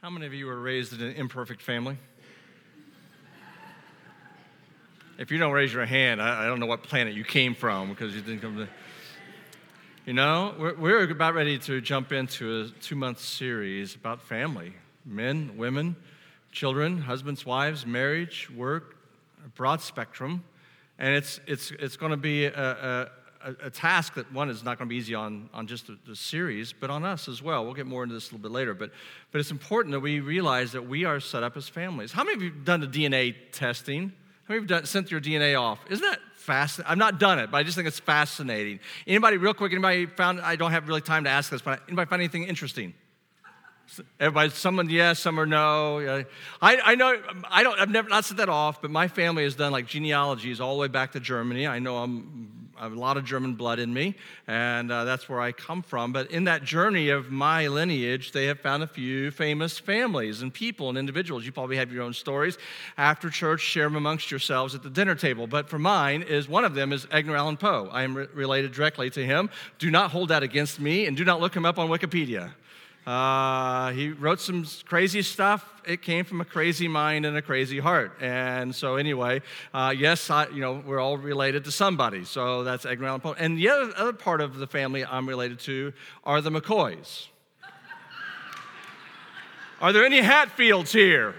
How many of you were raised in an imperfect family? If you don't raise your hand, I, I don't know what planet you came from because you didn't come to. You know, we're, we're about ready to jump into a two month series about family men, women, children, husbands, wives, marriage, work, broad spectrum. And it's, it's, it's going to be a, a, a, task that one is not going to be easy on, on just the, the, series, but on us as well. We'll get more into this a little bit later. But, but it's important that we realize that we are set up as families. How many of you have done the DNA testing? How many of you have done, sent your DNA off? Isn't that fascinating? I've not done it, but I just think it's fascinating. Anybody, real quick, anybody found, I don't have really time to ask this, but anybody find anything interesting? Everybody, someone yes, some are no. I, I know I don't. I've never not set that off, but my family has done like genealogies all the way back to Germany. I know I'm a lot of German blood in me, and uh, that's where I come from. But in that journey of my lineage, they have found a few famous families and people and individuals. You probably have your own stories. After church, share them amongst yourselves at the dinner table. But for mine, is one of them is Edgar Allan Poe. I am re- related directly to him. Do not hold that against me, and do not look him up on Wikipedia. Uh, he wrote some crazy stuff. It came from a crazy mind and a crazy heart. And so, anyway, uh, yes, I, you know, we're all related to somebody. So that's Edgar Allan Poe. And the other, other part of the family I'm related to are the McCoys. are there any Hatfields here?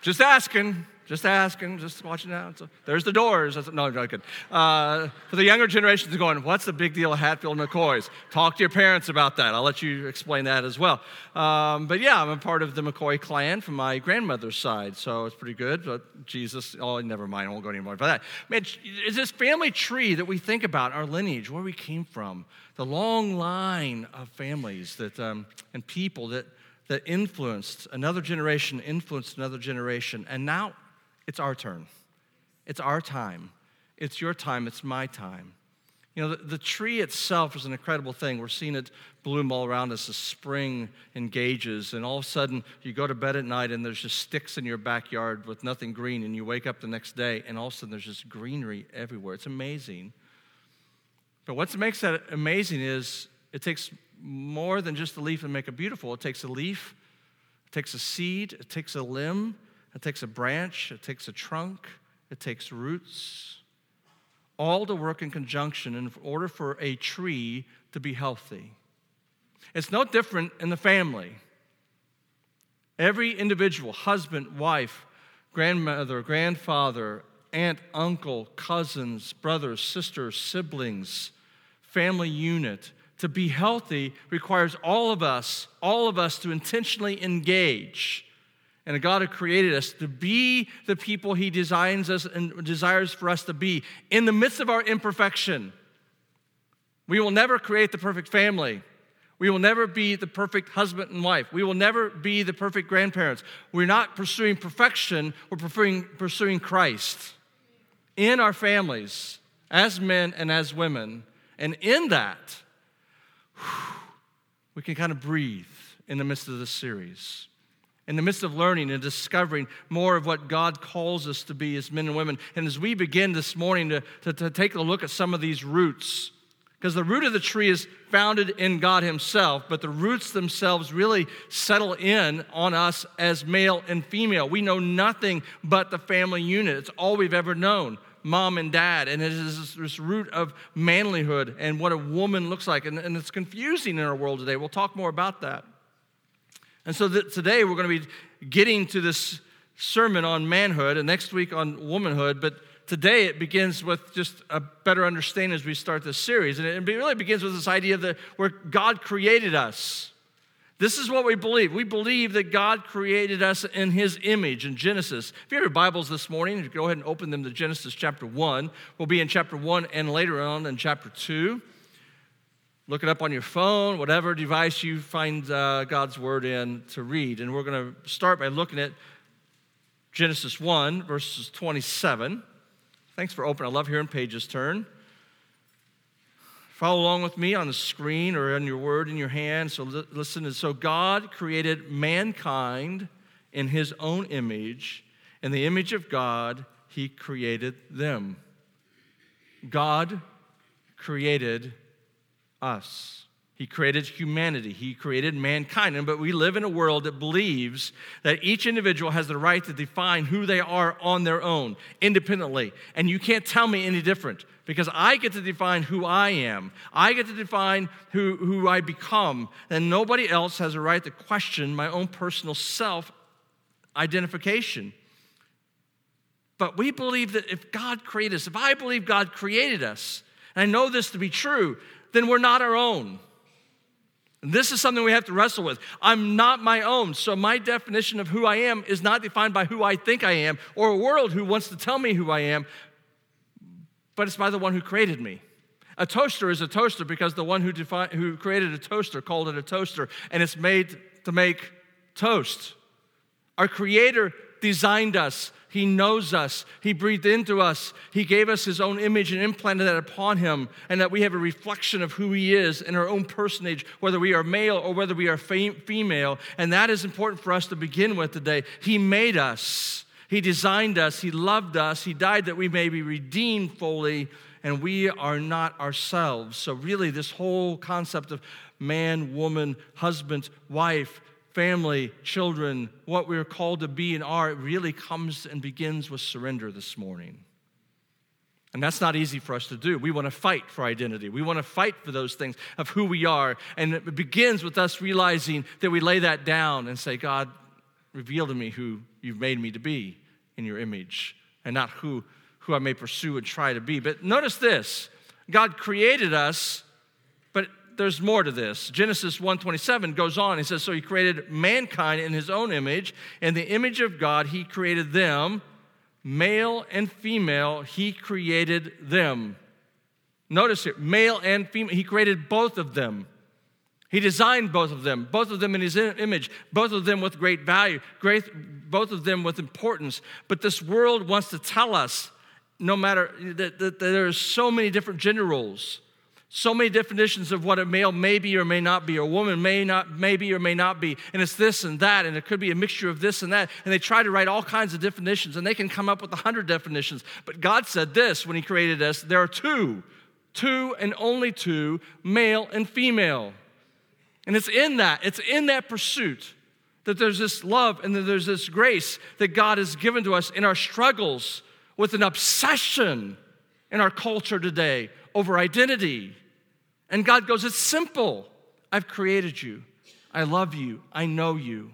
Just asking. Just asking, just watching out. So there's the doors. No, I'm joking. Uh, for the younger generations going, what's the big deal of Hatfield and McCoys? Talk to your parents about that. I'll let you explain that as well. Um, but yeah, I'm a part of the McCoy clan from my grandmother's side, so it's pretty good. But Jesus, oh, never mind. I won't go anymore about that. Man, is this family tree that we think about, our lineage, where we came from, the long line of families that um, and people that that influenced another generation, influenced another generation, and now it's our turn. It's our time. It's your time. It's my time. You know, the, the, tree itself is an incredible thing. We're seeing it bloom all around us as spring engages, and all of a sudden you go to bed at night and there's just sticks in your backyard with nothing green, and you wake up the next day and all of a sudden there's just greenery everywhere. It's amazing. But what makes that amazing is it takes more than just a leaf to make it beautiful. It takes a leaf, it takes a seed, it takes a limb, it takes a branch, it takes a trunk, it takes roots, all to work in conjunction in order for a tree to be healthy. It's no different in the family. Every individual, husband, wife, grandmother, grandfather, aunt, uncle, cousins, brothers, sisters, siblings, family unit, to be healthy requires all of us, all of us to intentionally engage and a God who created us to be the people He designs us and desires for us to be in the midst of our imperfection. We will never create the perfect family. We will never be the perfect husband and wife. We will never be the perfect grandparents. We're not pursuing perfection, we're pursuing, pursuing Christ in our families, as men and as women. And in that, we can kind of breathe in the midst of this series in the midst of learning and discovering more of what God calls us to be as men and women. And as we begin this morning to, to, to take a look at some of these roots, because the root of the tree is founded in God Himself, but the roots themselves really settle in on us as male and female. We know nothing but the family unit, it's all we've ever known mom and dad, and it is this root of manlyhood and what a woman looks like. And, and it's confusing in our world today. We'll talk more about that. And so today we're going to be getting to this sermon on manhood and next week on womanhood, but today it begins with just a better understanding as we start this series. And it really begins with this idea that where God created us. This is what we believe. We believe that God created us in His image in Genesis. If you have your Bibles this morning, go ahead and open them to Genesis chapter 1. We'll be in chapter 1 and later on in chapter 2. Look it up on your phone, whatever device you find uh, God's word in to read. And we're going to start by looking at Genesis 1, verses 27. Thanks for opening. I love hearing pages turn. Follow along with me on the screen or on your word in your hand. So listen. So God created mankind in his own image. In the image of God, he created them. God created us. He created humanity. He created mankind. But we live in a world that believes that each individual has the right to define who they are on their own, independently. And you can't tell me any different because I get to define who I am. I get to define who, who I become. And nobody else has a right to question my own personal self identification. But we believe that if God created us, if I believe God created us, and I know this to be true, then we're not our own. This is something we have to wrestle with. I'm not my own, so my definition of who I am is not defined by who I think I am or a world who wants to tell me who I am, but it's by the one who created me. A toaster is a toaster because the one who, defi- who created a toaster called it a toaster, and it's made to make toast. Our Creator designed us he knows us. He breathed into us. He gave us His own image and implanted that upon Him, and that we have a reflection of who He is in our own personage, whether we are male or whether we are female. And that is important for us to begin with today. He made us, He designed us, He loved us, He died that we may be redeemed fully, and we are not ourselves. So, really, this whole concept of man, woman, husband, wife, family, children, what we're called to be and are, it really comes and begins with surrender this morning. And that's not easy for us to do. We want to fight for identity. We want to fight for those things of who we are. And it begins with us realizing that we lay that down and say, God, reveal to me who you've made me to be in your image and not who, who I may pursue and try to be. But notice this God created us there's more to this. Genesis 1:27 goes on. He says, "So he created mankind in his own image, in the image of God he created them, male and female he created them." Notice here, male and female, he created both of them. He designed both of them, both of them in his image, both of them with great value, great, both of them with importance. But this world wants to tell us, no matter that, that, there are so many different gender roles so many definitions of what a male may be or may not be, or a woman may not may be or may not be, and it's this and that, and it could be a mixture of this and that. And they try to write all kinds of definitions, and they can come up with a hundred definitions. But God said this when He created us: there are two, two and only two, male and female. And it's in that, it's in that pursuit that there's this love and that there's this grace that God has given to us in our struggles with an obsession in our culture today over identity and God goes, It's simple. I've created you. I love you. I know you.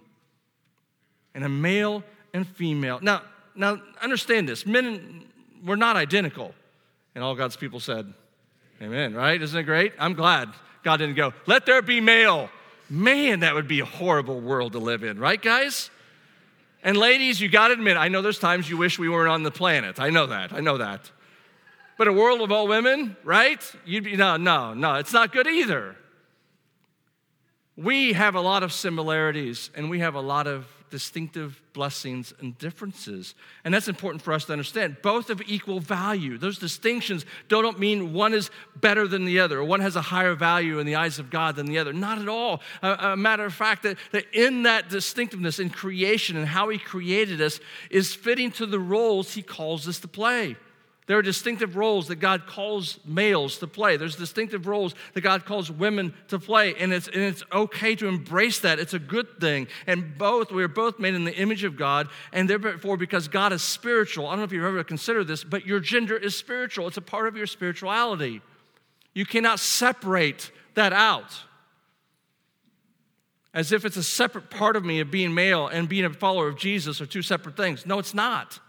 And a male and female. Now, now understand this. Men we're not identical. And all God's people said, Amen, right? Isn't it great? I'm glad God didn't go, let there be male. Man, that would be a horrible world to live in, right, guys? And ladies, you gotta admit, I know there's times you wish we weren't on the planet. I know that. I know that. But a world of all women, right? You'd be, no, no, no, it's not good either. We have a lot of similarities and we have a lot of distinctive blessings and differences. And that's important for us to understand. Both of equal value. Those distinctions don't mean one is better than the other or one has a higher value in the eyes of God than the other. Not at all. A, a matter of fact, that, that in that distinctiveness in creation and how He created us is fitting to the roles He calls us to play. There are distinctive roles that God calls males to play. There's distinctive roles that God calls women to play. And it's, and it's okay to embrace that. It's a good thing. And both, we are both made in the image of God. And therefore, because God is spiritual, I don't know if you've ever considered this, but your gender is spiritual. It's a part of your spirituality. You cannot separate that out as if it's a separate part of me of being male and being a follower of Jesus are two separate things. No, it's not.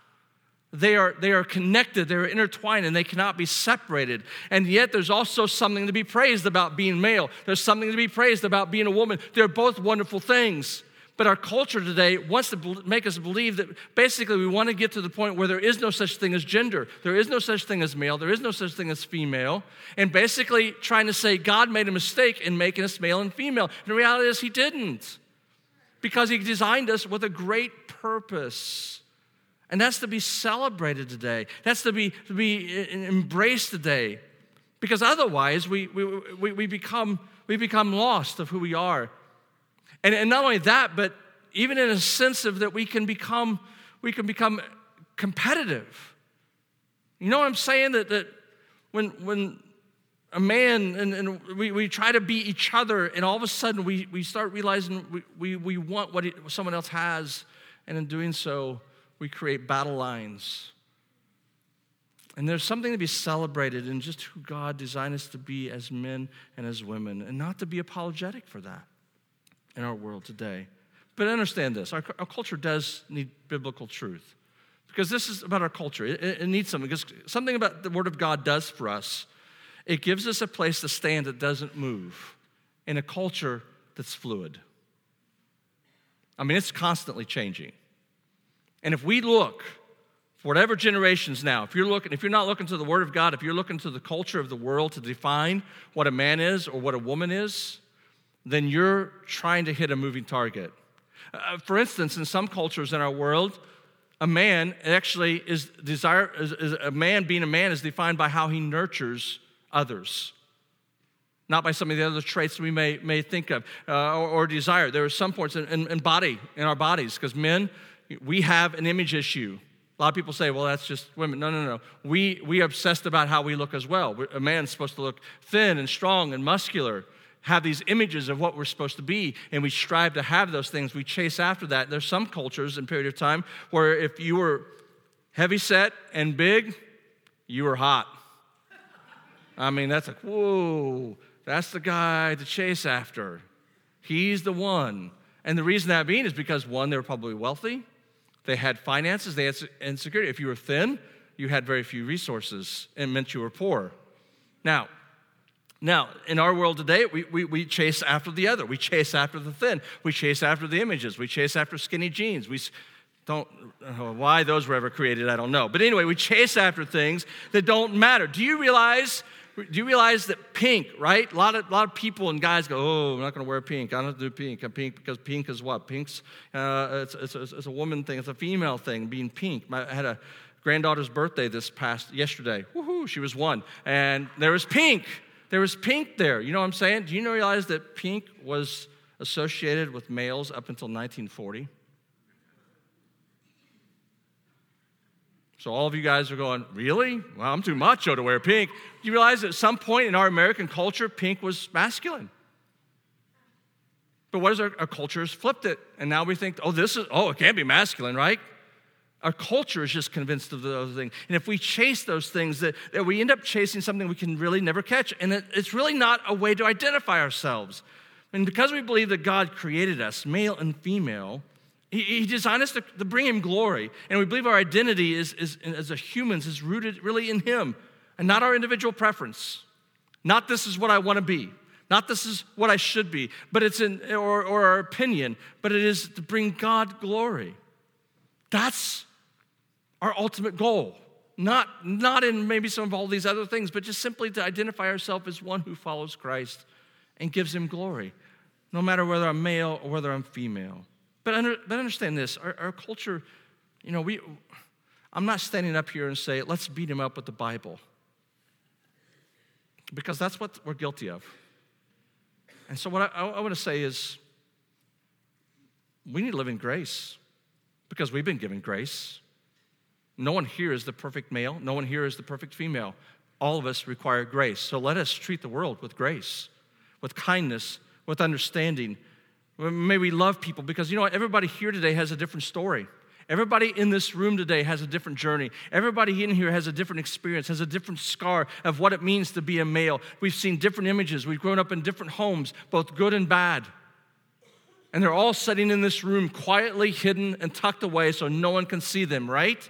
They are, they are connected, they're intertwined, and they cannot be separated. And yet, there's also something to be praised about being male. There's something to be praised about being a woman. They're both wonderful things. But our culture today wants to make us believe that basically we want to get to the point where there is no such thing as gender. There is no such thing as male. There is no such thing as female. And basically trying to say God made a mistake in making us male and female. And the reality is, He didn't. Because He designed us with a great purpose. And that's to be celebrated today. That's to be, to be embraced today. Because otherwise, we, we, we, become, we become lost of who we are. And, and not only that, but even in a sense of that we can become, we can become competitive. You know what I'm saying? That, that when, when a man and, and we, we try to be each other, and all of a sudden we, we start realizing we, we, we want what someone else has, and in doing so, we create battle lines. And there's something to be celebrated in just who God designed us to be as men and as women, and not to be apologetic for that in our world today. But understand this our, our culture does need biblical truth because this is about our culture. It, it, needs something, because something about the Word of God does for us. It gives us a place to stand that doesn't move in a culture that's fluid. I mean, it's constantly changing. And if we look whatever generations now, if you're looking, if you're not looking to the Word of God, if you're looking to the culture of the world to define what a man is or what a woman is, then you're trying to hit a moving target. Uh, for instance, in some cultures in our world, a man actually is desire is, is a man being a man is defined by how he nurtures others not by some of the other traits we may, may think of uh, or, or, desire. There are some points in, in, in body, in our bodies, because men, we have an image issue. A lot of people say, well, that's just women. No, no, no. We, we obsessed about how we look as well. A man's supposed to look thin and strong and muscular have these images of what we're supposed to be, and we strive to have those things. We chase after that. There's some cultures in period of time where if you were heavy set and big, you were hot. I mean, that's like, whoa, that's the guy to chase after. He's the one. And the reason that being is because one, they were probably wealthy, they had finances, they had insecurity. If you were thin, you had very few resources, and meant you were poor. Now, now, in our world today, we, we, we, chase after the other. We chase after the thin. We chase after the images. We chase after skinny jeans. We don't, uh, why those were ever created, I don't know. But anyway, we chase after things that don't matter. Do you realize, do you realize that pink, right? A lot of, a lot of people and guys go, oh, I'm not going to wear pink. I don't do pink. I'm pink because pink is what? Pink's, uh, it's, it's, it's a woman thing. It's a female thing, being pink. I had a granddaughter's birthday this past, yesterday. Woohoo, she was one. And there was pink. There was pink there. You know what I'm saying? Do you realize that pink was associated with males up until 1940? So all of you guys are going, really? Well, I'm too macho to wear pink. Do you realize at some point in our American culture, pink was masculine? But what is our, our culture has flipped it, and now we think, oh, this is, oh, it can't be masculine, right? Our culture is just convinced of those things. And if we chase those things, that, that we end up chasing something we can really never catch. And it, it's really not a way to identify ourselves. And because we believe that God created us, male and female, He, he designed us to, to, bring Him glory. And we believe our identity is, is, as a humans is rooted really in Him and not our individual preference. Not this is what I want to be. Not this is what I should be, but it's in, or, or our opinion, but it is to bring God glory. That's our ultimate goal. Not, not in maybe some of all these other things, but just simply to identify ourselves as one who follows Christ and gives him glory, no matter whether I'm male or whether I'm female. But, under, but understand this our, our culture, you know, we, I'm not standing up here and say, let's beat him up with the Bible. Because that's what we're guilty of. And so, what I, I want to say is, we need to live in grace because we've been given grace. No one here is the perfect male, no one here is the perfect female. All of us require grace. So let us treat the world with grace, with kindness, with understanding. May we love people because you know what? Everybody here today has a different story. Everybody in this room today has a different journey. Everybody in here has a different experience, has a different scar of what it means to be a male. We've seen different images. We've grown up in different homes, both good and bad. And they're all sitting in this room quietly hidden and tucked away so no one can see them, right?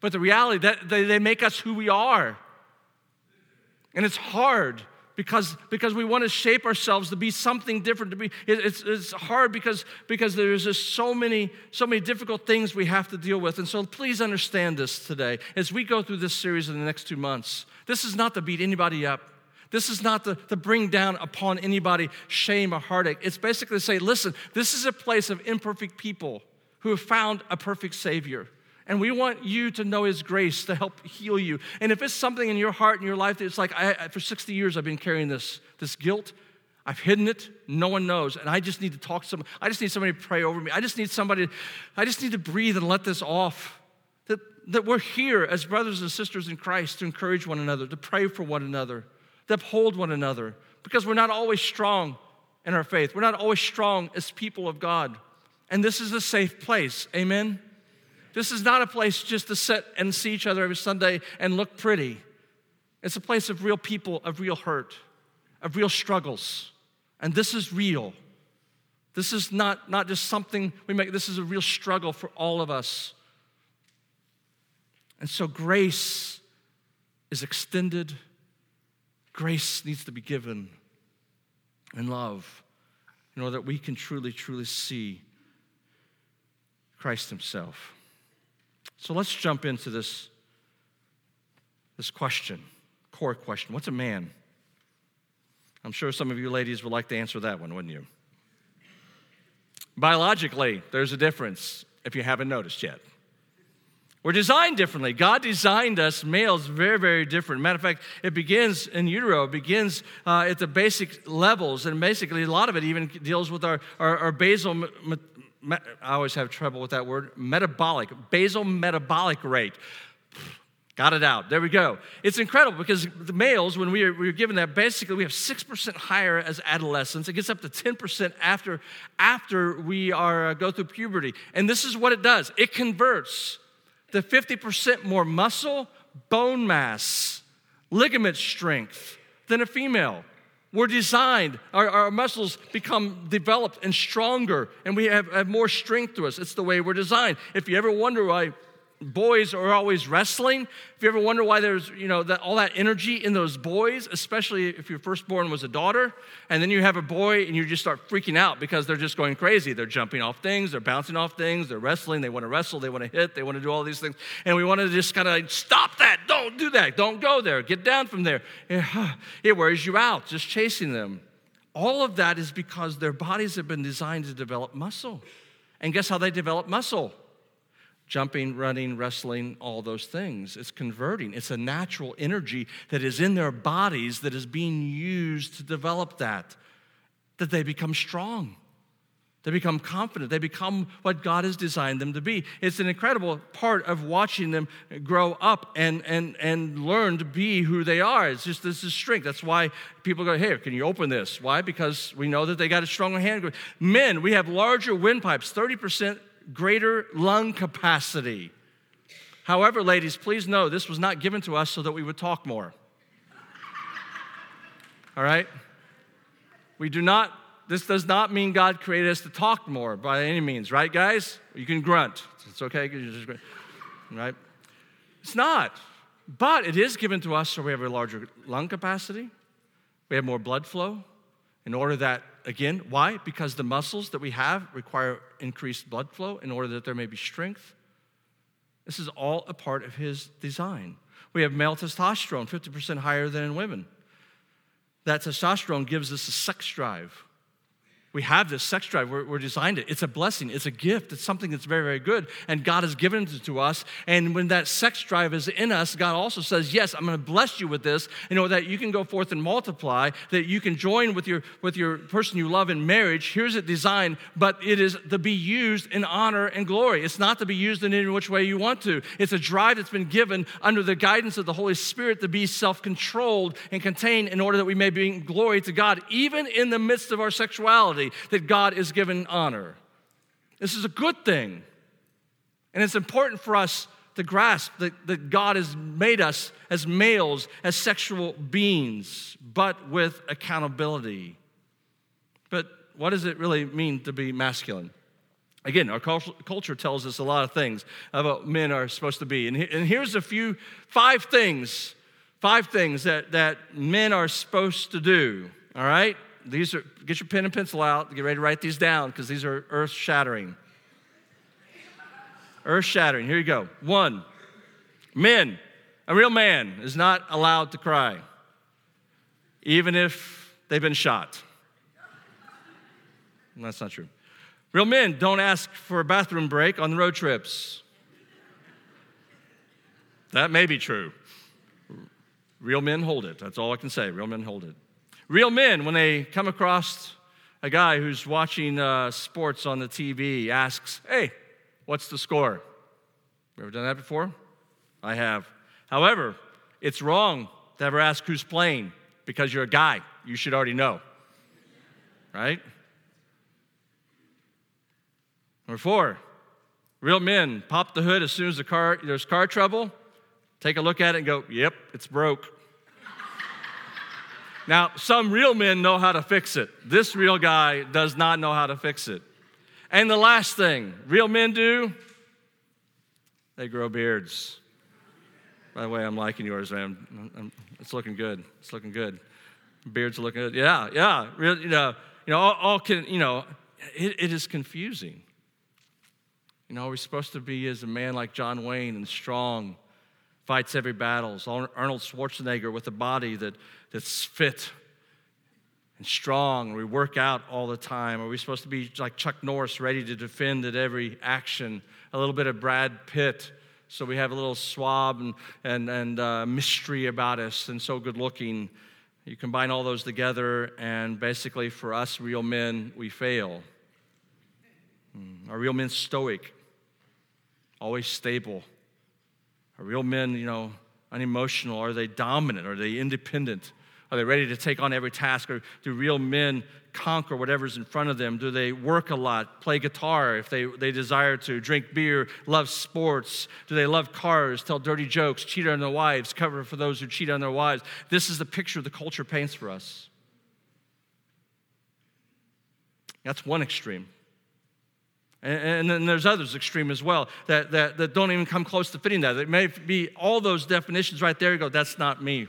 But the reality that they, they make us who we are. And it's hard because, because we want to shape ourselves to be something different to be it's, it's hard because, because there's just so many so many difficult things we have to deal with. And so please understand this today as we go through this series in the next two months. This is not to beat anybody up. This is not to, to bring down upon anybody shame or heartache. It's basically to say listen this is a place of imperfect people who have found a perfect savior and we want you to know His grace to help heal you. And if it's something in your heart and your life that it's like, I, for 60 years I've been carrying this, this guilt, I've hidden it, no one knows, and I just need to talk to someone. I just need somebody to pray over me. I just need somebody, I just need to breathe and let this off. That, that we're here as brothers and sisters in Christ to encourage one another, to pray for one another, to uphold one another because we're not always strong in our faith. We're not always strong as people of God. And this is a safe place. Amen? This is not a place just to sit and see each other every Sunday and look pretty. It's a place of real people, of real hurt, of real struggles. And this is real. This is not, not just something we make, this is a real struggle for all of us. And so grace is extended, grace needs to be given in love in order that we can truly, truly see Christ Himself. So let's jump into this, this question, core question. What's a man? I'm sure some of you ladies would like to answer that one, wouldn't you? Biologically, there's a difference if you haven't noticed yet. We're designed differently. God designed us males very, very different. Matter of fact, it begins in utero, it begins uh, at the basic levels, and basically a lot of it even deals with our, our, our basal, me, I always have trouble with that word, metabolic, basal metabolic rate. Got it out. There we go. It's incredible because the males, when we are, we are given that, basically we have 6% higher as adolescents. It gets up to 10% after, after we are, uh, go through puberty. And this is what it does it converts to 50% more muscle, bone mass, ligament strength than a female. We're designed, our, our muscles become developed and stronger, and we have, have more strength to us. It's the way we're designed. If you ever wonder why boys are always wrestling. If you ever wonder why there's, you know, that, all that energy in those boys, especially if your firstborn was a daughter, and then you have a boy and you just start freaking out because they're just going crazy. They're jumping off things, they're bouncing off things, they're wrestling, they want to wrestle, they want to hit, they want to do all these things. And we want to just kind of like, stop that, don't do that, don't go there, get down from there. It wears you out just chasing them. All of that is because their bodies have been designed to develop muscle. And guess how they develop muscle? Jumping, running, wrestling, all those things. It's converting. It's a natural energy that is in their bodies that is being used to develop that, that they become strong. They become confident. They become what God has designed them to be. It's an incredible part of watching them grow up and, and, and learn to be who they are. It's just this is strength. That's why people go, Hey, can you open this? Why? Because we know that they got a stronger hand. Men, we have larger windpipes, 30% greater lung capacity. However, ladies, please know this was not given to us so that we would talk more. All right? We do not, this does not mean God created us to talk more by any means, right, guys? You can grunt. It's okay. You just, right? It's not. But it is given to us so we have a larger lung capacity, we have more blood flow, in order that Again, why? Because the muscles that we have require increased blood flow in order that there may be strength. This is all a part of his design. We have male testosterone, 50% higher than in women. That testosterone gives us a sex drive. We have this sex drive. We're, we're, designed it. It's a blessing. It's a gift. It's something that's very, very good. And God has given it to us. And when that sex drive is in us, God also says, Yes, I'm going to bless you with this. You know, that you can go forth and multiply, that you can join with your, with your person you love in marriage. Here's it designed, but it is to be used in honor and glory. It's not to be used in any which way you want to. It's a drive that's been given under the guidance of the Holy Spirit to be self controlled and contained in order that we may bring glory to God, even in the midst of our sexuality that God is given honor. This is a good thing. And it's important for us to grasp that, that God has made us as males, as sexual beings, but with accountability. But what does it really mean to be masculine? Again, our culture tells us a lot of things about men are supposed to be. And here's a few, five things, five things that, that men are supposed to do, all right? These are, get your pen and pencil out, get ready to write these down because these are earth shattering. earth shattering. Here you go. One, men, a real man is not allowed to cry, even if they've been shot. That's not true. Real men don't ask for a bathroom break on the road trips. That may be true. Real men hold it. That's all I can say. Real men hold it. Real men, when they come across a guy who's watching uh, sports on the TV, asks, Hey, what's the score? You ever done that before? I have. However, it's wrong to ever ask who's playing because you're a guy. You should already know. Right? Number four, real men pop the hood as soon as the car, there's car trouble, take a look at it and go, yep, it's broke. Now, some real men know how to fix it. This real guy does not know how to fix it. And the last thing real men do, they grow beards. By the way, I'm liking yours, man. It's looking good. It's looking good. Beards are looking good. Yeah, yeah. Real, you know, you know, all, all can, you know, it, it is confusing. You know, we're supposed to be as a man like John Wayne and strong, fights every battle. Arnold Schwarzenegger with a body that, that's fit and strong. We work out all the time. Are we supposed to be like Chuck Norris, ready to defend at every action? A little bit of Brad Pitt, so we have a little swab and, and, and uh, mystery about us, and so good looking. You combine all those together, and basically, for us real men, we fail. Hmm. Are real men stoic? Always stable? Are real men, you know, unemotional? Are they dominant? Are they independent? Are they ready to take on every task? Or do real men conquer whatever's in front of them? Do they work a lot, play guitar if they, they desire to, drink beer, love sports? Do they love cars, tell dirty jokes, cheat on their wives, cover for those who cheat on their wives? This is the picture the culture paints for us. That's one extreme. And, then there's others extreme as well that, that, that don't even come close to fitting that. It may be all those definitions right there. You go, that's not me.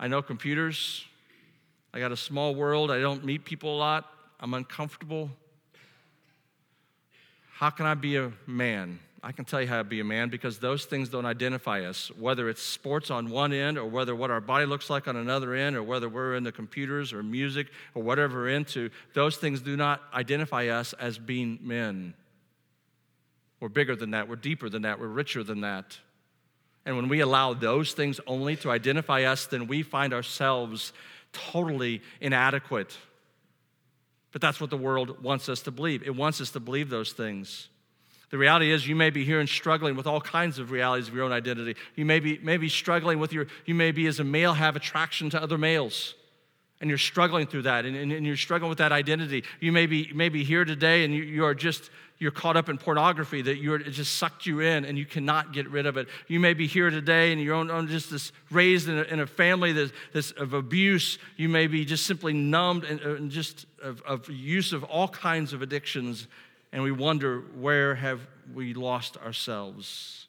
I know computers. I got a small world. I don't meet people a lot. I'm uncomfortable. How can I be a man? I can tell you how to be a man because those things don't identify us, whether it's sports on one end or whether what our body looks like on another end or whether we're into computers or music or whatever we're into. Those things do not identify us as being men. We're bigger than that, we're deeper than that, we're richer than that. And when we allow those things only to identify us, then we find ourselves totally inadequate. But that's what the world wants us to believe. It wants us to believe those things. The reality is, you may be here and struggling with all kinds of realities of your own identity. You may be, may be struggling with your, you may be as a male have attraction to other males and you're struggling through that and, and, and, you're struggling with that identity you may be, may be here today and you, you are just you're caught up in pornography that you're, it just sucked you in and you cannot get rid of it. You may be here today and you're on, on just this raised in a, in a family that's, that's, of abuse. You may be just simply numbed and, and just of, of use of all kinds of addictions. And we wonder, where have we lost ourselves?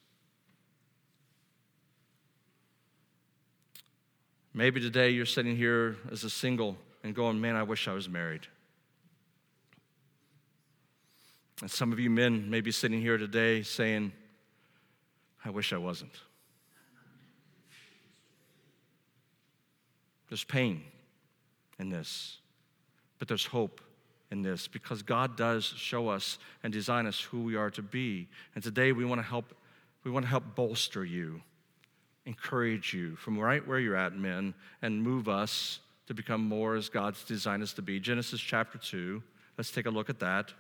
Maybe today you're sitting here as a single and going, man, I wish I was married. And some of you men may be sitting here today saying, I wish I wasn't. There's pain in this, but there's hope in this because God does show us and design us who we are to be. And today we want to help we want to help bolster you, encourage you from right where you're at, men, and move us to become more as God's designed us to be. Genesis chapter 2. Let's take a look at that.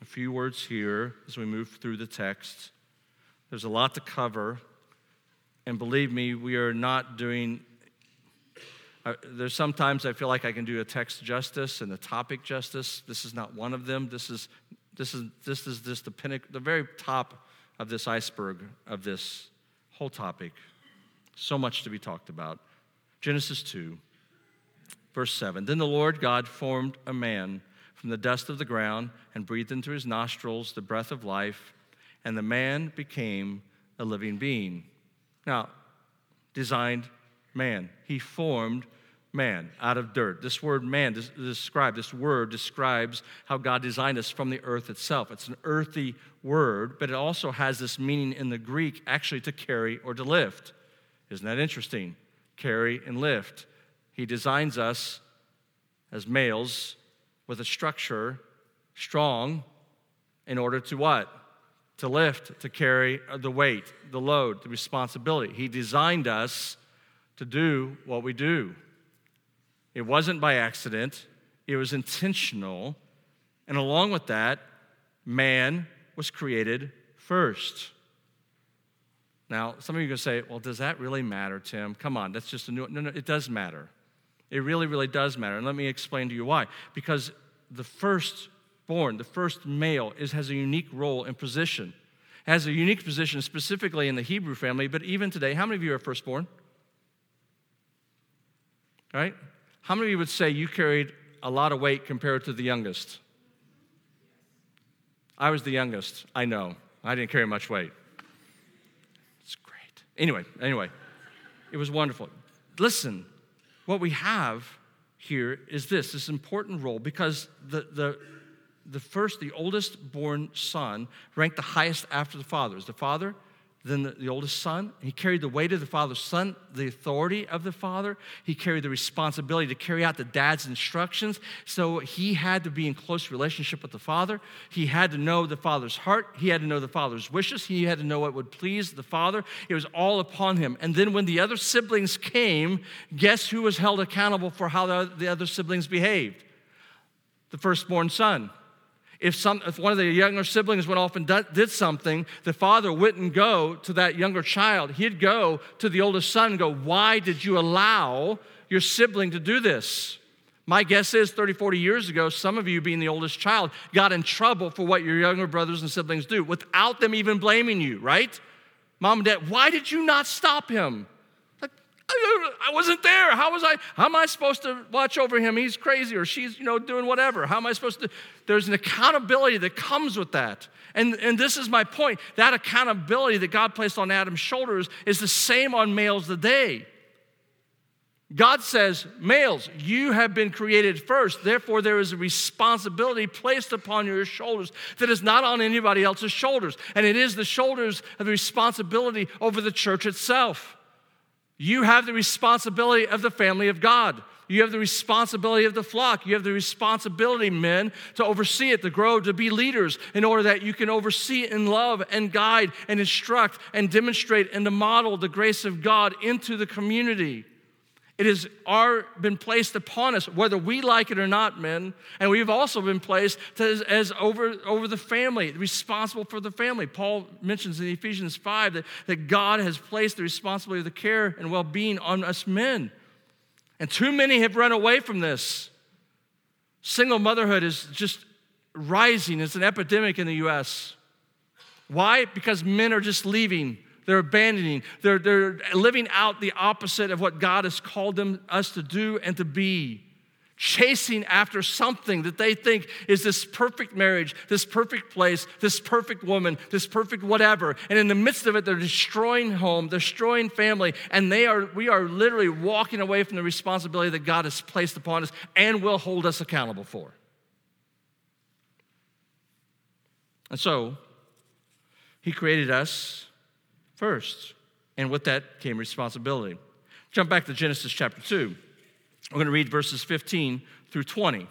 A few words here as we move through the text. There's a lot to cover, and believe me, we are not doing. There's sometimes I feel like I can do a text justice and a topic justice. This is not one of them. This is this is this is just the pinnacle, the very top of this iceberg of this whole topic. So much to be talked about. Genesis 2, verse 7. Then the Lord God formed a man from the dust of the ground and breathed into his nostrils the breath of life, and the man became a living being. Now, designed man. He formed man out of dirt. This word man describe this word describes how God designed us from the earth itself. It's an earthy word, but it also has this meaning in the Greek actually to carry or to lift. Isn't that interesting? Carry and lift. He designs us as males with a structure strong in order to what? To lift, to carry the weight, the load, the responsibility. He designed us to do what we do. It wasn't by accident, it was intentional. And along with that, man was created first. Now, some of you are going to say, well, does that really matter, Tim? Come on, that's just a new. No, no, it does matter. It really, really does matter. And let me explain to you why. Because the firstborn, the first male, is, has a unique role and position. Has a unique position specifically in the Hebrew family, but even today, how many of you are firstborn? Right? How many of you would say you carried a lot of weight compared to the youngest? I was the youngest. I know. I didn't carry much weight. It's great. Anyway, anyway, it was wonderful. Listen, what we have here is this this important role because the, the, the first, the oldest born son, ranked the highest after the father. Is the father then the, the, oldest son. He carried the weight of the father's son, the authority of the father. He carried the responsibility to carry out the dad's instructions. So he had to be in close relationship with the father. He had to know the father's heart. He had to know the father's wishes. He had to know what would please the father. It was all upon him. And then when the other siblings came, guess who was held accountable for how the other siblings behaved? The firstborn son. If, some, if one of the younger siblings went off and did something, the father wouldn't go to that younger child. He'd go to the oldest son and go, Why did you allow your sibling to do this? My guess is 30, 40 years ago, some of you, being the oldest child, got in trouble for what your younger brothers and siblings do without them even blaming you, right? Mom and dad, why did you not stop him? I wasn't there. How was I? How am I supposed to watch over him? He's crazy, or she's, you know, doing whatever. How am I supposed to? There's an accountability that comes with that. And, and this is my point. That accountability that God placed on Adam's shoulders is the same on males today. God says, males, you have been created first. Therefore, there is a responsibility placed upon your shoulders that is not on anybody else's shoulders. And it is the shoulders of the responsibility over the church itself. You have the responsibility of the family of God. You have the responsibility of the flock. You have the responsibility, men, to oversee it, to grow, to be leaders, in order that you can oversee and love and guide and instruct and demonstrate and to model the grace of God into the community. It has been placed upon us, whether we like it or not, men. And we've also been placed as, as, over, over the family, responsible for the family. Paul mentions in Ephesians 5 that, that God has placed the responsibility of the care and well being on us men. And too many have run away from this. Single motherhood is just rising, it's an epidemic in the US. Why? Because men are just leaving they're abandoning. They're, they're living out the opposite of what God has called them, us to do and to be. Chasing after something that they think is this perfect marriage, this perfect place, this perfect woman, this perfect whatever. And in the midst of it, they're destroying home, destroying family, and they are, we are literally walking away from the responsibility that God has placed upon us and will hold us accountable for. And so, He created us first. And with that came responsibility. Jump back to Genesis chapter 2. We're going to read verses 15 through 20.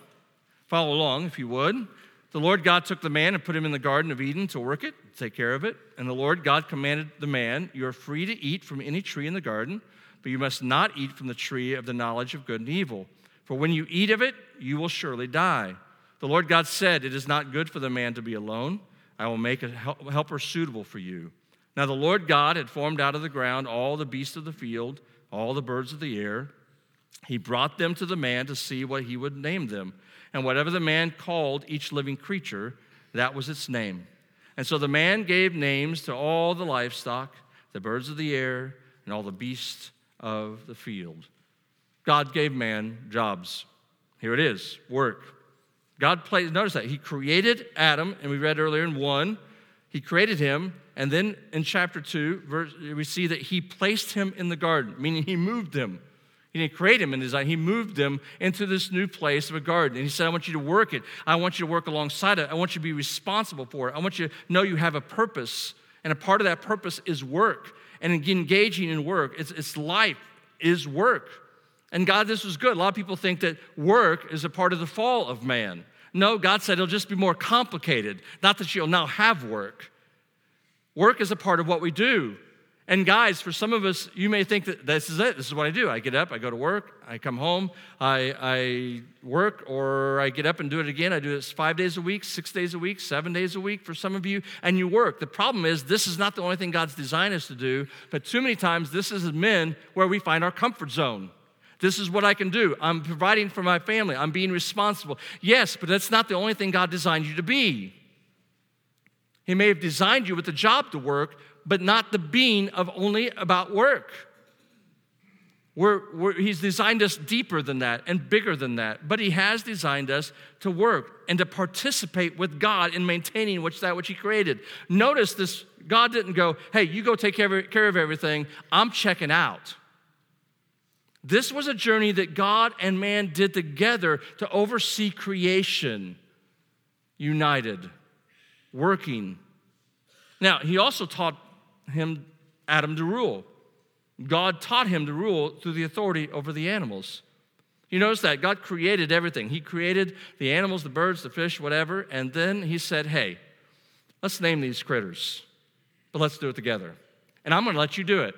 Follow along if you would. The Lord God took the man and put him in the Garden of Eden to work it, take care of it. And the Lord God commanded the man, You are free to eat from any tree in the garden, but you must not eat from the tree of the knowledge of good and evil. For when you eat of it, you will surely die. The Lord God said, It is not good for the man to be alone. I will make a helper suitable for you. Now the Lord God had formed out of the ground all the beasts of the field, all the birds of the air. He brought them to the man to see what he would name them. And whatever the man called each living creature, that was its name. And so the man gave names to all the livestock, the birds of the air, and all the beasts of the field. God gave man jobs. Here it is work. God placed, notice that He created Adam, and we read earlier in 1, He created him and then in chapter 2, verse, we see that he placed him in the garden, meaning he moved him. He didn't create him in design, he moved him into this new place of a garden. And he said, I want you to work it. I want you to work alongside it. I want you to be responsible for it. I want you to know you have a purpose. And a part of that purpose is work. And engaging in work, it's, it's life is work. And God, this was good. A lot of people think that work is a part of the fall of man. No, God said it'll just be more complicated. Not that you'll now have work, Work is a part of what we do. And guys, for some of us, you may think that this is it. This is what I do. I get up, I go to work, I come home, I, I work, or I get up and do it again. I do this five days a week, six days a week, seven days a week for some of you, and you work. The problem is, this is not the only thing God's designed us to do, but too many times, this is men where we find our comfort zone. This is what I can do. I'm providing for my family. I'm being responsible. Yes, but that's not the only thing God designed you to be. He may have designed you with a job to work, but not the being of only about work. We're, we're, he's designed us deeper than that and bigger than that, but He has designed us to work and to participate with God in maintaining which, that which He created. Notice this God didn't go, hey, you go take care of, care of everything, I'm checking out. This was a journey that God and man did together to oversee creation, united, working. Now, He also taught him, Adam, to rule. God taught him to rule through the authority over the animals. You notice that God created everything. He created the animals, the birds, the fish, whatever, and then he said, Hey, let's name these critters, but let's do it together. And I'm going to let you do it.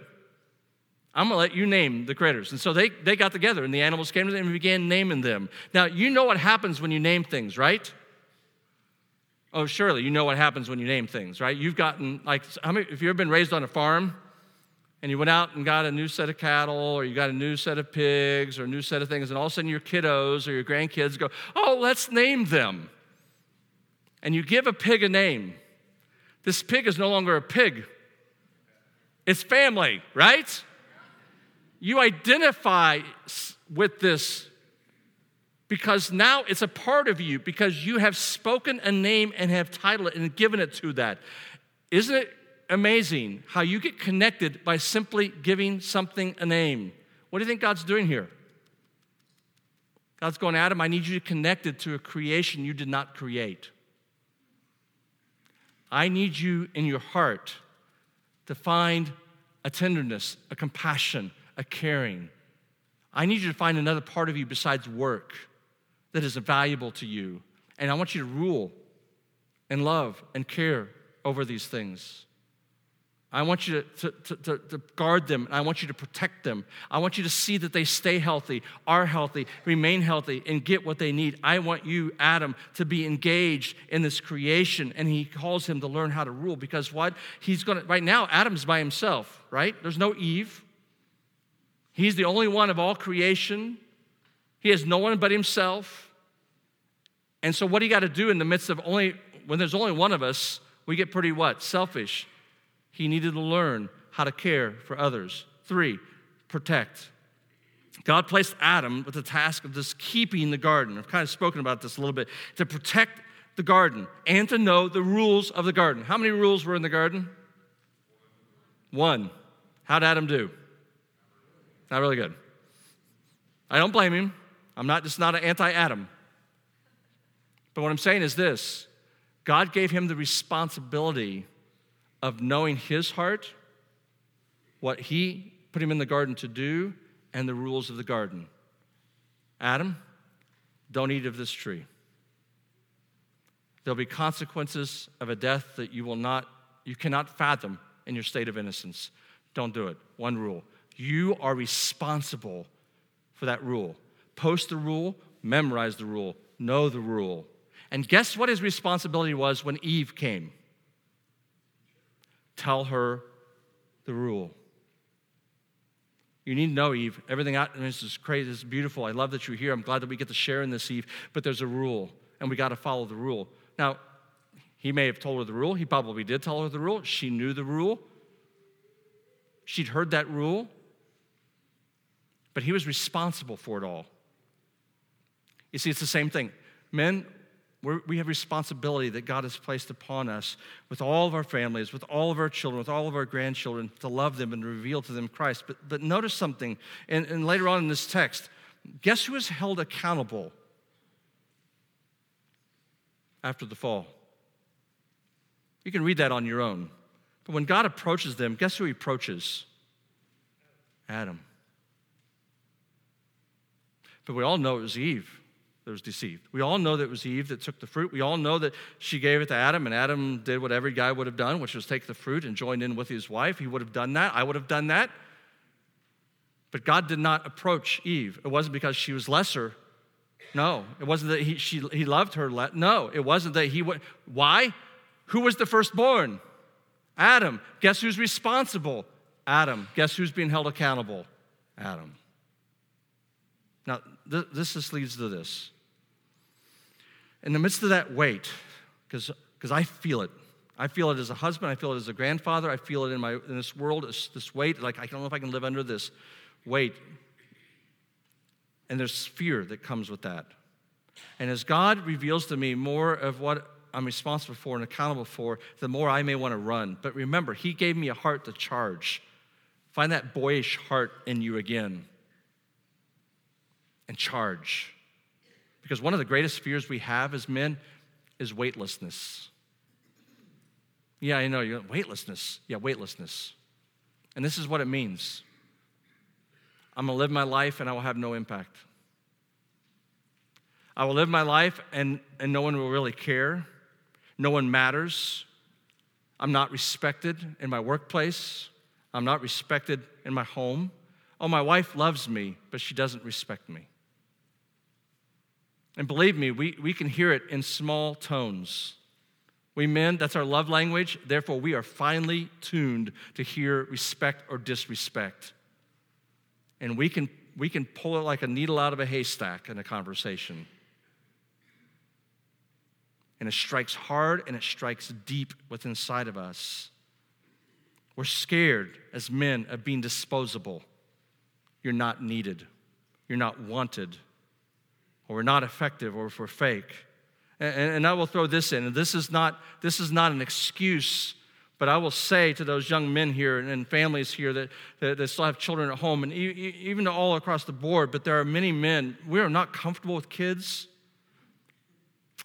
I'm going to let you name the critters. And so they, they got together, and the animals came to them and began naming them. Now, you know what happens when you name things, right? Oh, surely you know what happens when you name things, right? You've gotten, like, how many, if you've ever been raised on a farm and you went out and got a new set of cattle or you got a new set of pigs or a new set of things, and all of a sudden your kiddos or your grandkids go, oh, let's name them. And you give a pig a name. This pig is no longer a pig, it's family, right? You identify with this because now it's a part of you because you have spoken a name and have titled it and given it to that. Isn't it amazing how you get connected by simply giving something a name? What do you think God's doing here? God's going, Adam, I need you to connect it to a creation you did not create. I need you in your heart to find a tenderness, a compassion, a caring. I need you to find another part of you besides work that is valuable to you. And I want you to rule and love and care over these things. I want you to, to, to, to, guard them. and I want you to protect them. I want you to see that they stay healthy, are healthy, remain healthy, and get what they need. I want you, Adam, to be engaged in this creation. And he calls him to learn how to rule because what? He's going to, right now, Adam's by himself, right? There's no Eve. He's the only one of all creation. He has no one but himself. And so, what do you got to do in the midst of only, when there's only one of us, we get pretty what? Selfish. He needed to learn how to care for others. Three, protect. God placed Adam with the task of just keeping the garden. I've kind of spoken about this a little bit. To protect the garden and to know the rules of the garden. How many rules were in the garden? One. How'd Adam do? Not really good. I don't blame him. I'm not just not an anti-Adam. But what I'm saying is this God gave him the responsibility of knowing his heart, what he put him in the garden to do, and the rules of the garden. Adam, don't eat of this tree. There'll be consequences of a death that you will not, you cannot fathom in your state of innocence. Don't do it. One rule. You are responsible for that rule. Post the rule, memorize the rule, know the rule. And guess what his responsibility was when Eve came? Tell her the rule. You need to know, Eve, everything out this is crazy, this is beautiful. I love that you're here. I'm glad that we get to share in this, Eve, but there's a rule, and we got to follow the rule. Now, he may have told her the rule. He probably did tell her the rule. She knew the rule. She'd heard that rule. But he was responsible for it all. You see, it's the same thing. Men, we're, we have responsibility that God has placed upon us with all of our families, with all of our children, with all of our grandchildren, to love them and reveal to them Christ. But, but notice something, and, and later on in this text, guess who is held accountable after the fall? You can read that on your own. But when God approaches them, guess who he approaches? Adam. But we all know it was Eve. That was deceived. We all know that it was Eve that took the fruit. We all know that she gave it to Adam, and Adam did what every guy would have done, which was take the fruit and join in with his wife. He would have done that. I would have done that. But God did not approach Eve. It wasn't because she was lesser. No. It wasn't that he, she, he loved her. Le- no. It wasn't that he would. Why? Who was the firstborn? Adam. Guess who's responsible? Adam. Guess who's being held accountable? Adam. Now, th- this just leads to this in the midst of that weight, because I feel it. I feel it as a husband. I feel it as a grandfather. I feel it in, my, in this world, this, this weight. Like, I don't know if I can live under this weight. And there's fear that comes with that. And as God reveals to me more of what I'm responsible for and accountable for, the more I may want to run. But remember, He gave me a heart to charge. Find that boyish heart in you again and charge. Because one of the greatest fears we have as men is weightlessness. Yeah, I know, you weightlessness. Yeah, weightlessness. And this is what it means I'm gonna live my life and I will have no impact. I will live my life and, and no one will really care. No one matters. I'm not respected in my workplace. I'm not respected in my home. Oh, my wife loves me, but she doesn't respect me. And believe me, we, we can hear it in small tones. We men, that's our love language. Therefore, we are finely tuned to hear respect or disrespect. And we can, we can pull it like a needle out of a haystack in a conversation. And it strikes hard and it strikes deep within inside of us. We're scared as men of being disposable. You're not needed. You're not wanted or we're not effective or if we're fake. And, and I will throw this in, and this is not, this is not an excuse, but I will say to those young men here and families here that, that, still have children at home, and even to all across the board, but there are many men, we are not comfortable with kids.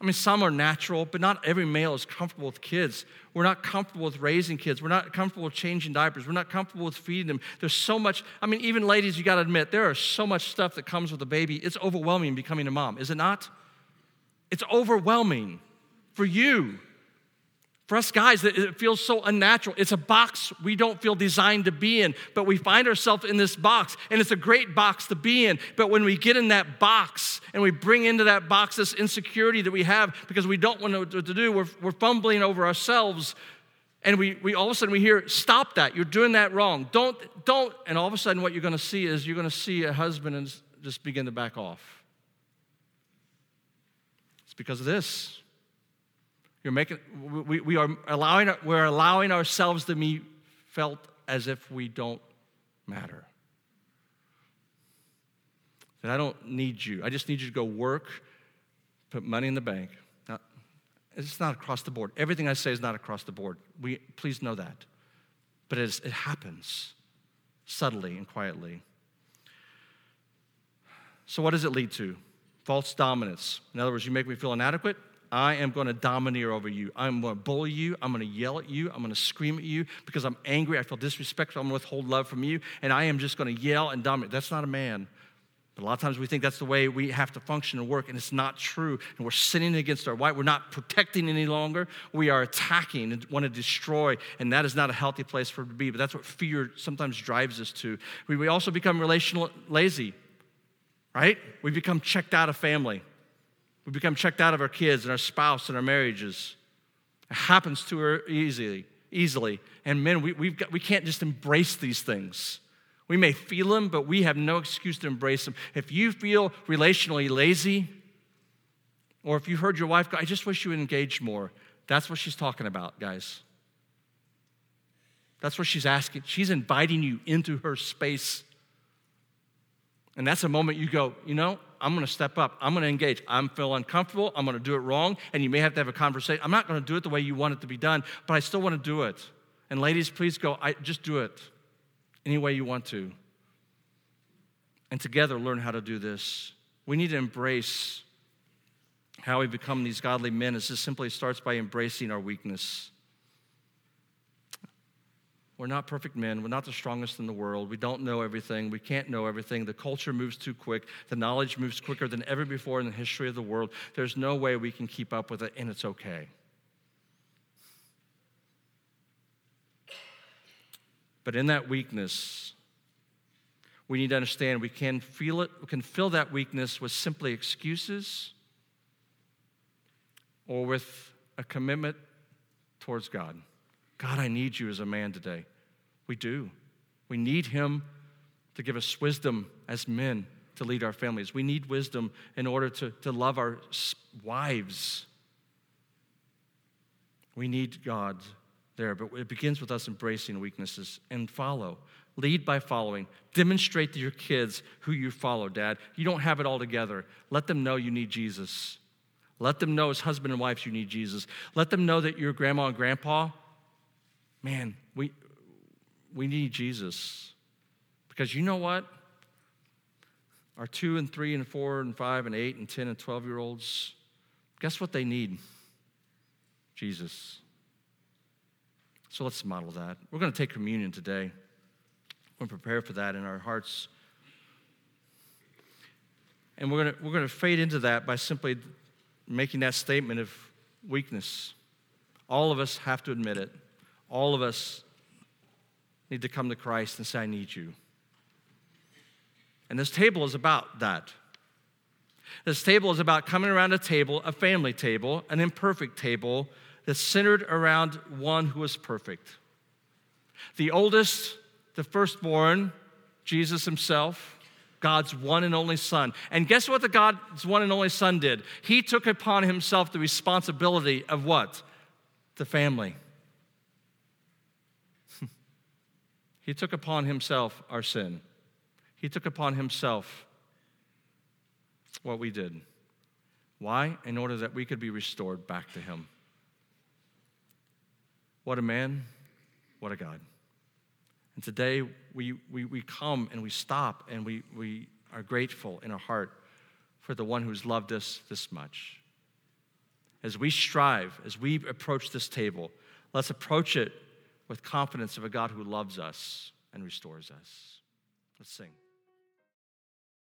I mean, some are natural, but not every male is comfortable with kids. We're not comfortable with raising kids. We're not comfortable with changing diapers. We're not comfortable with feeding them. There's so much, I mean, even ladies, you got to admit, there is so much stuff that comes with a baby. It's overwhelming becoming a mom, is it not? It's overwhelming for you. For us guys, it feels so unnatural. It's a box we don't feel designed to be in, but we find ourselves in this box, and it's a great box to be in. But when we get in that box and we bring into that box this insecurity that we have because we don't want to, to do, we're, we're fumbling over ourselves. And we, we all of a sudden we hear, stop that, you're doing that wrong. Don't, don't. And all of a sudden, what you're going to see is you're going to see a husband and just begin to back off. It's because of this. You're making, we, we are allowing, we're allowing ourselves to be felt as if we don't matter. That I don't need you. I just need you to go work, put money in the bank. It's not across the board. Everything I say is not across the board. We, please know that. But it, is, it happens subtly and quietly. So, what does it lead to? False dominance. In other words, you make me feel inadequate, I am going to domineer over you. I'm going to bully you. I'm going to yell at you. I'm going to scream at you because I'm angry. I feel disrespectful. I'm going to withhold love from you. And I am just going to yell and dominate. That's not a man. But a lot of times we think that's the way we have to function and work, and it's not true. And we're sinning against our wife. We're not protecting any longer. We are attacking and want to destroy, and that is not a healthy place for it to be. But that's what fear sometimes drives us to. We also become relational lazy, right? We become checked out of family. We become checked out of our kids and our spouse and our marriages. It happens to her easily, easily. And men, we, we've got, we can't just embrace these things. We may feel them, but we have no excuse to embrace them. If you feel relationally lazy, or if you heard your wife go, I just wish you would engage more, that's what she's talking about, guys. That's what she's asking. She's inviting you into her space. And that's a moment you go, you know, I'm going to step up. I'm going to engage. I'm feel uncomfortable. I'm going to do it wrong. And you may have to have a conversation. I'm not going to do it the way you want it to be done, but I still want to do it. And ladies, please go, I, just do it any way you want to. And together learn how to do this. We need to embrace how we become these godly men. Is this simply starts by embracing our weakness. We're not perfect men. We're not the strongest in the world. We don't know everything. We can't know everything. The culture moves too quick. The knowledge moves quicker than ever before in the history of the world. There's no way we can keep up with it, and it's okay. But in that weakness, we need to understand we can feel it, we can fill that weakness with simply excuses or with a commitment towards God. God, I need you as a man today. We do. We need Him to give us wisdom as men to lead our families. We need wisdom in order to, to love our wives. We need God there, but it begins with us embracing weaknesses and follow. Lead by following. Demonstrate to your kids who you follow, Dad. You don't have it all together. Let them know you need Jesus. Let them know as husband and wife you need Jesus. Let them know that your grandma and grandpa man, we, we need Jesus. Because you know what? Our two and three and four and five and eight and 10 and 12 year olds, guess what they need? Jesus. So let's model that. We're going to take communion today. We're going to prepare for that in our hearts. And we're going to, we're going to fade into that by simply making that statement of weakness. All of us have to admit it all of us need to come to Christ and say, I need you. And this table is about that. This table is about coming around a table, a family table, an imperfect table that's centered around one who is perfect. The oldest, the firstborn, Jesus himself, God's one and only Son. And guess what the God's one and only Son did? He took upon himself the responsibility of what? The family. He took upon himself our sin. He took upon himself what we did. Why? In order that we could be restored back to him. What a man, what a God. And today we, we, we come and we stop and we, we are grateful in our heart for the one who's loved us this much. As we strive, as we approach this table, let's approach it with confidence of a God who loves us and restores us. Let's sing.